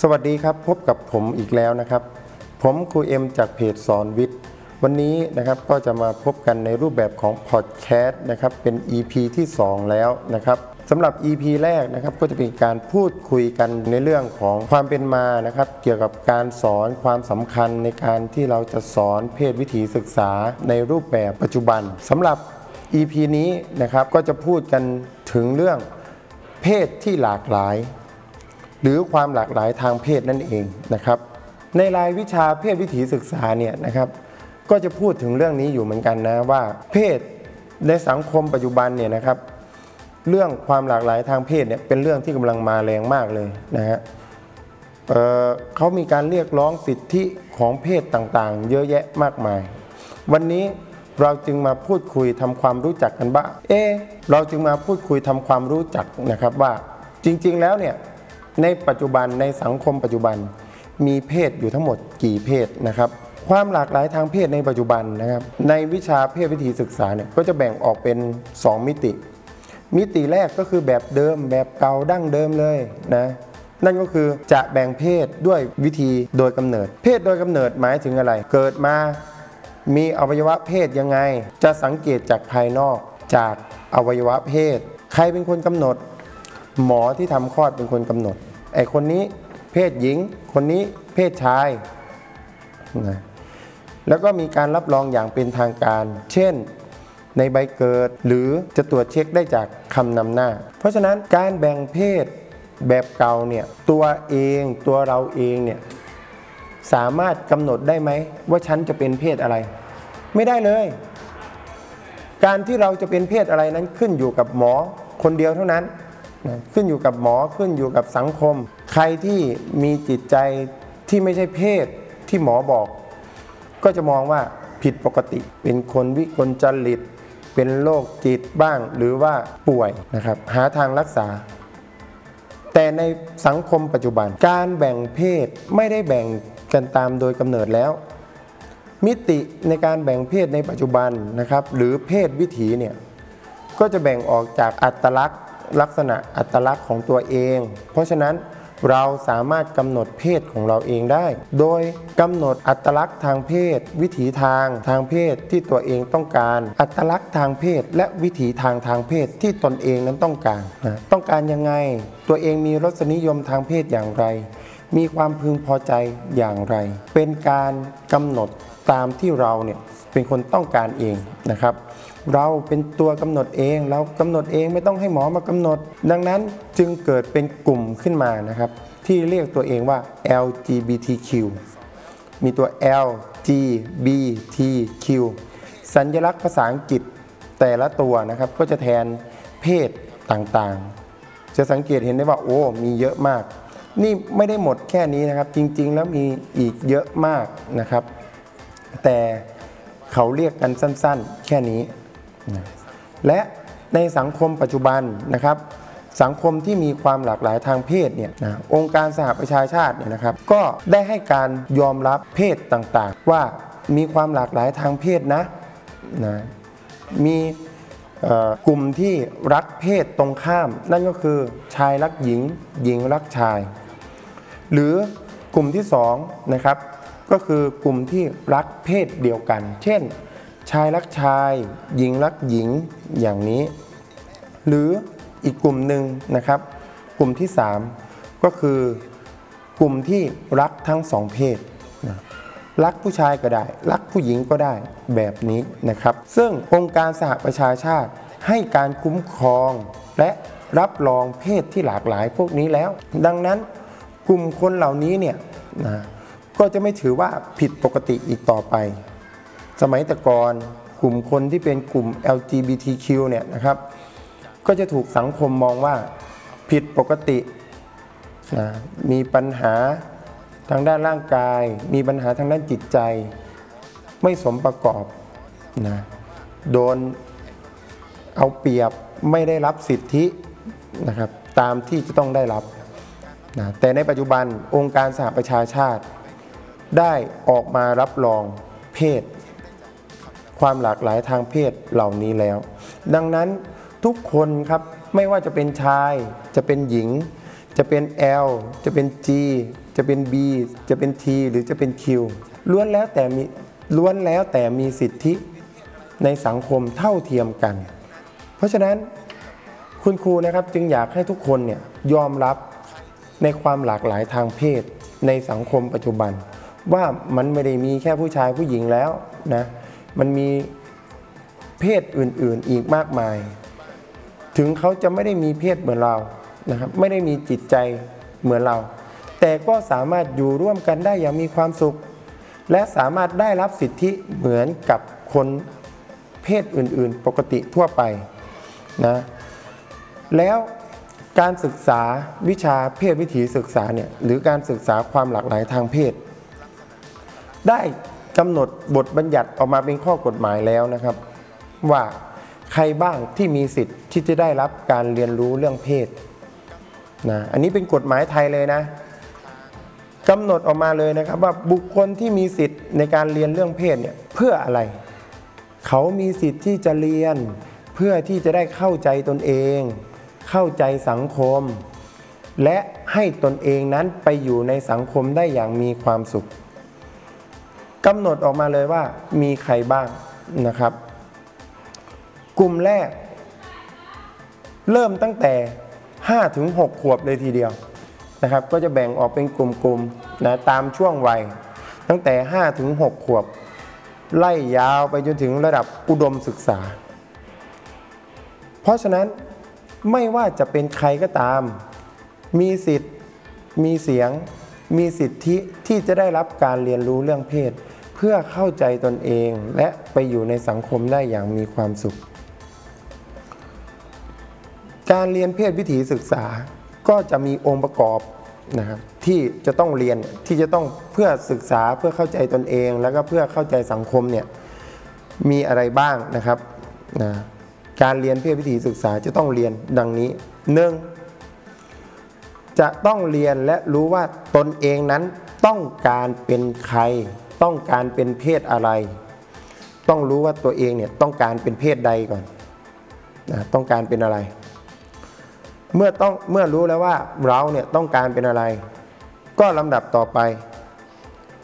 สวัสดีครับพบกับผมอีกแล้วนะครับ ผมครูเอ็มจากเพจสอนวิทย์ วันนี้นะครับก็จะมาพบกันในรูปแบบของพอดแคสต์นะครับเป็น EP ที่ 2 แล้วนะครับสำหรับ EP แรกนะครับก็จะเป็นการพูดคุยกันในเรื่องของความเป็นมานะครับ เกี่ยวกับการสอนความสำคัญในการที่เราจะสอนเพศวิถีศึกษาในรูปแบบปัจจุบันสำหรับ EP นี้นะครับก็จะพูดกันถึงเรื่องเพศที่หลากหลาย หรือความหลากหลายทางเพศนั่นเองนะครับ ในรายวิชาเพศวิถีศึกษาเนี่ยนะครับ ก็จะพูดถึงเรื่องนี้อยู่เหมือนกันนะว่า เพศในสังคมปัจจุบันเนี่ยนะครับ เรื่องความหลากหลายทางเพศเนี่ยเป็นเรื่องที่กำลังมาแรงมากเลยนะฮะเเขามีการเรียกร้องสิทธิของเพศต่างๆ เยอะแยะมากมาย วันนี้เราจึงมาพูดคุยทำความรู้จักกันบ้างเอ เราจึงมาพูดคุยทำความรู้จักนะครับว่าจริง ๆ แล้วเนี่ย ในปัจจุบันในสังคมปัจจุบันมีเพศอยู่ทั้งหมดกี่เพศนะครับ ความหลากหลายทางเพศในปัจจุบันนะครับ ในวิชาเพศวิถีศึกษาเนี่ยก็จะแบ่งออกเป็น 2 มิติ มิติแรกก็คือแบบเดิมแบบเก่าดั้งเดิมเลยนะนั่นก็คือจะแบ่งเพศด้วยวิธีโดยกำเนิด เพศโดยกำเนิดหมายถึงอะไร เกิดมา มีอวัยวะเพศยังไง จะสังเกตจากภายนอกจากอวัยวะเพศ ใครเป็นคนกำหนด หมอที่ทำคลอดเป็นคนกำหนดไอ้คนนี้เพศหญิง คนนี้เพศชายนะแล้วก็มีการรับรองอย่างเป็นทางการ เช่น ในใบเกิดหรือจะตรวจเช็คได้จากคำนำหน้า เพราะฉะนั้นการแบ่งเพศแบบเก่าเนี่ยตัวเองตัวเราเองเนี่ยสามารถกำหนดได้ไหมว่าฉันจะเป็นเพศอะไร ไม่ได้เลย การที่เราจะเป็นเพศอะไรนั้นขึ้นอยู่กับหมอคนเดียวเท่านั้น นะขึ้นอยู่กับหมอขึ้นอยู่กับสังคม ใครที่มีจิตใจที่ไม่ใช่เพศที่หมอบอก ก็จะมองว่าผิดปกติ เป็นคนวิกลจริต เป็นโรคจิตบ้างหรือว่าป่วยนะครับ หาทางรักษา แต่ในสังคมปัจจุบัน การแบ่งเพศไม่ได้แบ่งกันตามโดยกำเนิดแล้ว มิติในการแบ่งเพศในปัจจุบันนะครับ หรือเพศวิถีเนี่ยก็จะแบ่งออกจากอัตลักษณ์ ลักษณะอัตลักษณ์ของตัวเอง เพราะฉะนั้นเราสามารถกำหนดเพศของเราเองได้ โดยกำหนดอัตลักษณ์ทางเพศ วิถีทางทางเพศที่ตัวเองต้องการ อัตลักษณ์ทางเพศ และวิถีทางทางเพศที่ตนเองนั้นต้องการนะต้องการยังไง ตัวเองมีรสนิยมทางเพศอย่างไร มีความพึงพอใจอย่างไร เป็นการกำหนดตามที่เราเนี่ย เป็นคนต้องการเองนะครับ เราเป็นตัวกำหนดเอง เรากำหนดเองไม่ต้องให้หมอมากำหนด ดังนั้นจึงเกิดเป็นกลุ่มขึ้นมานะครับ ที่เรียกตัวเองว่า LGBTQ มีตัว L G B T Q สัญลักษณ์ภาษาอังกฤษแต่ละตัวนะครับ ก็จะแทนเพศต่างๆ จะสังเกตเห็นได้ว่าโอ้ มีเยอะมาก นี่ไม่ได้หมดแค่นี้นะครับ จริงๆ แล้วมีอีกเยอะมากนะครับ แต่ เขาเรียกกันสั้นๆ แค่นี้ และในสังคมปัจจุบันนะครับ สังคมที่มีความหลากหลายทางเพศเนี่ยนะองค์การสหประชาชาติเนี่ยนะครับ ก็ได้ให้การยอมรับเพศต่างๆ ว่ามีความหลากหลายทางเพศนะนะมีกลุ่มที่รักเพศตรงข้าม นั่นก็คือชายรักหญิง หญิงรักชาย หรือกลุ่มที่2นะครับ ก็คือกลุ่มที่รักเพศเดียวกัน เช่น ชายรักชาย หญิงรักหญิงอย่างนี้ หรืออีกกลุ่มหนึ่งนะครับ กลุ่มที่ 3 ก็คือกลุ่มที่รักทั้งสองเพศนะรักผู้ชายก็ได้ รักผู้หญิงก็ได้แบบนี้นะครับ ซึ่งองค์การสหประชาชาติให้การคุ้มครองและรับรองเพศที่หลากหลายพวกนี้แล้ว ดังนั้นกลุ่มคนเหล่านี้เนี่ยนะ ก็จะไม่ถือว่าผิดปกติอีกต่อไป สมัยแต่ก่อนกลุ่มคนที่เป็นกลุ่ม LGBTQ เนี่ยนะครับ ก็จะถูกสังคมมองว่าผิดปกตินะมีปัญหาทางด้านร่างกาย มีปัญหาทางด้านจิตใจ ไม่สมประกอบนะโดนเอาเปรียบไม่ได้รับสิทธินะครับตามที่จะต้องได้รับนะแต่ในปัจจุบันองค์การสหประชาชาติ ได้ออกมารับรองเพศ ความหลากหลายทางเพศเหล่านี้แล้ว ดังนั้นทุกคนครับไม่ว่าจะเป็นชาย จะเป็นหญิง จะเป็น L จะเป็น G จะเป็น B จะเป็น T หรือจะเป็น Q ล้วนแล้วแต่มีล้วนแล้วแต่มีสิทธิในสังคมเท่าเทียมกัน เพราะฉะนั้นคุณครูนะครับจึงอยากให้ทุกคนเนี่ยยอมรับในความหลากหลายทางเพศในสังคมปัจจุบัน ว่ามันไม่ได้มีแค่ผู้ชายผู้หญิงแล้วนะมันมีเพศอื่นๆอีกมากมาย ถึงเขาจะไม่ได้มีเพศเหมือนเรานะครับไม่ได้มีจิตใจเหมือนเรา แต่ก็สามารถอยู่ร่วมกันได้อย่างมีความสุข และสามารถได้รับสิทธิเหมือนกับคนเพศอื่นๆ ปกติทั่วไปนะแล้วการศึกษาวิชาเพศวิถีศึกษาเนี่ยหรือการศึกษาความหลากหลายทางเพศ ได้กำหนดบทบัญญัติออกมาเป็นข้อกฎหมายแล้วนะครับ ว่าใครบ้างที่มีสิทธิ์ที่จะได้รับการเรียนรู้เรื่องเพศนะอันนี้เป็นกฎหมายไทยเลยนะกำหนดออกมาเลยนะครับว่าบุคคลที่มีสิทธิ์ในการเรียนเรื่องเพศเนี่ยเพื่ออะไร เขามีสิทธิ์ที่จะเรียนเพื่อที่จะได้เข้าใจตนเอง เข้าใจสังคม และให้ตนเองนั้นไปอยู่ในสังคมได้อย่างมีความสุข กำหนดออกมาเลยว่ามีใครบ้างนะครับ กลุ่มแรก เริ่มตั้งแต่ 5 ถึง 6 ขวบเลยทีเดียวนะครับ ก็จะแบ่งออกเป็นกลุ่มๆนะตามช่วงวัย ตั้งแต่ 5 ถึง 6 ขวบ ไล่ยาวไปจนถึงระดับอุดมศึกษา เพราะฉะนั้นไม่ว่าจะเป็นใครก็ตาม มีสิทธิ์ มีเสียง มีสิทธิที่จะได้รับการเรียนรู้เรื่องเพศ เพื่อเข้าใจตนเองและไปอยู่ในสังคมได้อย่างมีความสุข การเรียนเพศวิถีศึกษาก็จะมีองค์ประกอบนะครับที่จะต้องเรียนที่จะต้องเพื่อศึกษาเพื่อเข้าใจตนเอง แล้วก็เพื่อเข้าใจสังคมเนี่ยมีอะไรบ้างนะครับนะการเรียนเพศวิถีศึกษาจะต้องเรียนดังนี้หนึ่งจะต้องเรียนและรู้ว่าตนเองนั้นต้องการเป็นใคร ต้องการเป็นเพศอะไร ต้องรู้ว่าตัวเองเนี่ยต้องการเป็นเพศใดก่อนนะต้องการเป็นอะไร เมื่อต้องเมื่อรู้แล้วว่าเราเนี่ยต้องการเป็นอะไร ก็ลำดับต่อไป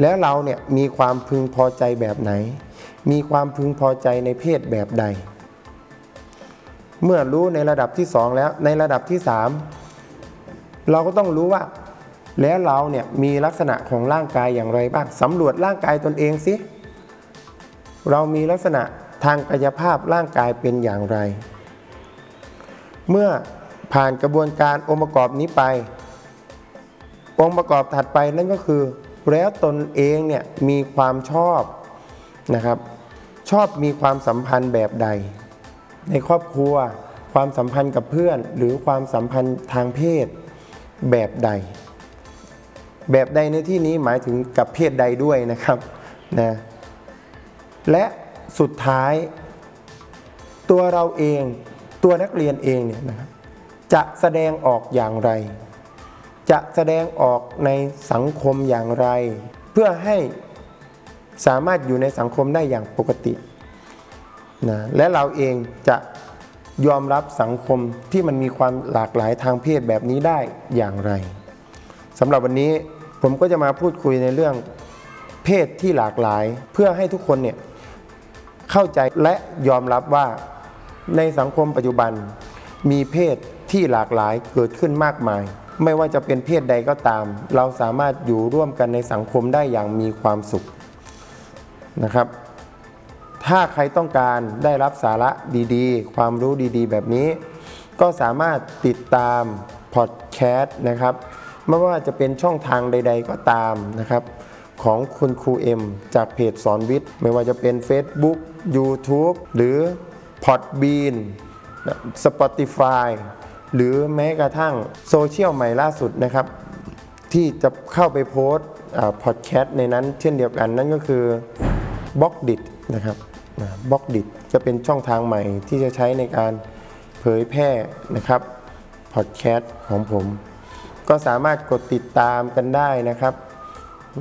แล้วเราเนี่ยมีความพึงพอใจแบบไหน มีความพึงพอใจในเพศแบบใด เมื่อรู้ในระดับที่สองแล้วในระดับที่สามเราก็ต้องรู้ว่า แล้วเราเนี่ยมีลักษณะของร่างกายอย่างไรบ้างสำรวจร่างกายตนเองสิเรามีลักษณะทางกายภาพร่างกายเป็นอย่างไร เมื่อผ่านกระบวนการองค์ประกอบนี้ไป องค์ประกอบถัดไปนั่นก็คือ แล้วตนเองเนี่ยมีความชอบนะครับ ชอบมีความสัมพันธ์แบบใด ในครอบครัว ความสัมพันธ์กับเพื่อน หรือความสัมพันธ์ทางเพศแบบใด แบบใดในที่นี้หมายถึงกับเพศใดด้วยนะครับนะและสุดท้าย ตัวเราเองตัวนักเรียนเองเนี่ยนะครับจะแสดงออกอย่างไร จะแสดงออกในสังคมอย่างไร เพื่อให้สามารถอยู่ในสังคมได้อย่างปกตินะและเราเองจะยอมรับสังคมที่มันมีความหลากหลายทางเพศแบบนี้ได้อย่างไรสำหรับวันนี้ ผมก็จะมาพูดคุยในเรื่องเพศที่หลากหลาย เพื่อให้ทุกคนเนี่ยเข้าใจและยอมรับว่าในสังคมปัจจุบัน มีเพศที่หลากหลายเกิดขึ้นมากมาย ไม่ว่าจะเป็นเพศใดก็ตาม เราสามารถอยู่ร่วมกันในสังคมได้อย่างมีความสุขนะครับ ถ้าใครต้องการได้รับสาระดีๆ ความรู้ดีๆ แบบนี้ ก็สามารถติดตามพอดแคสต์นะครับ ไม่ว่าจะเป็นช่องทางใด ๆ ก็ตามนะครับ ของคุณครูเอ็มจากเพจสอนวิทย์ ไม่ว่าจะเป็น Facebook YouTube หรือ Podbean Spotify หรือแม้กระทั่งโซเชียลใหม่ล่าสุดนะครับ ที่จะเข้าไปโพสต์พอดแคสต์ในนั้นเช่นเดียวกันนั่นก็คือ Blockdit นะครับ Blockdit จะเป็นช่องทางใหม่ที่จะใช้ในการเผยแพร่นะครับพอดแคสต์ของผม ก็สามารถกดติดตามกันได้นะครับ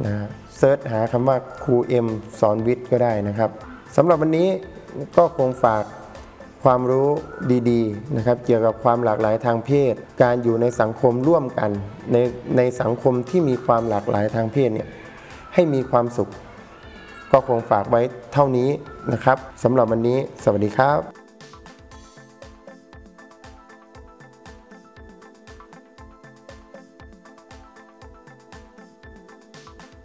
นะเซิร์ชหาคำว่าครูเอ็มสอนวิทย์ก็ได้นะครับสำหรับวันนี้ก็คงฝากความรู้ดีๆนะครับ เกี่ยวกับความหลากหลายทางเพศ การอยู่ในสังคมร่วมกัน ในในสังคมที่มีความหลากหลายทางเพศเนี่ยให้มีความสุข ก็คงฝากไว้เท่านี้นะครับสำหรับวันนี้ สวัสดีครับ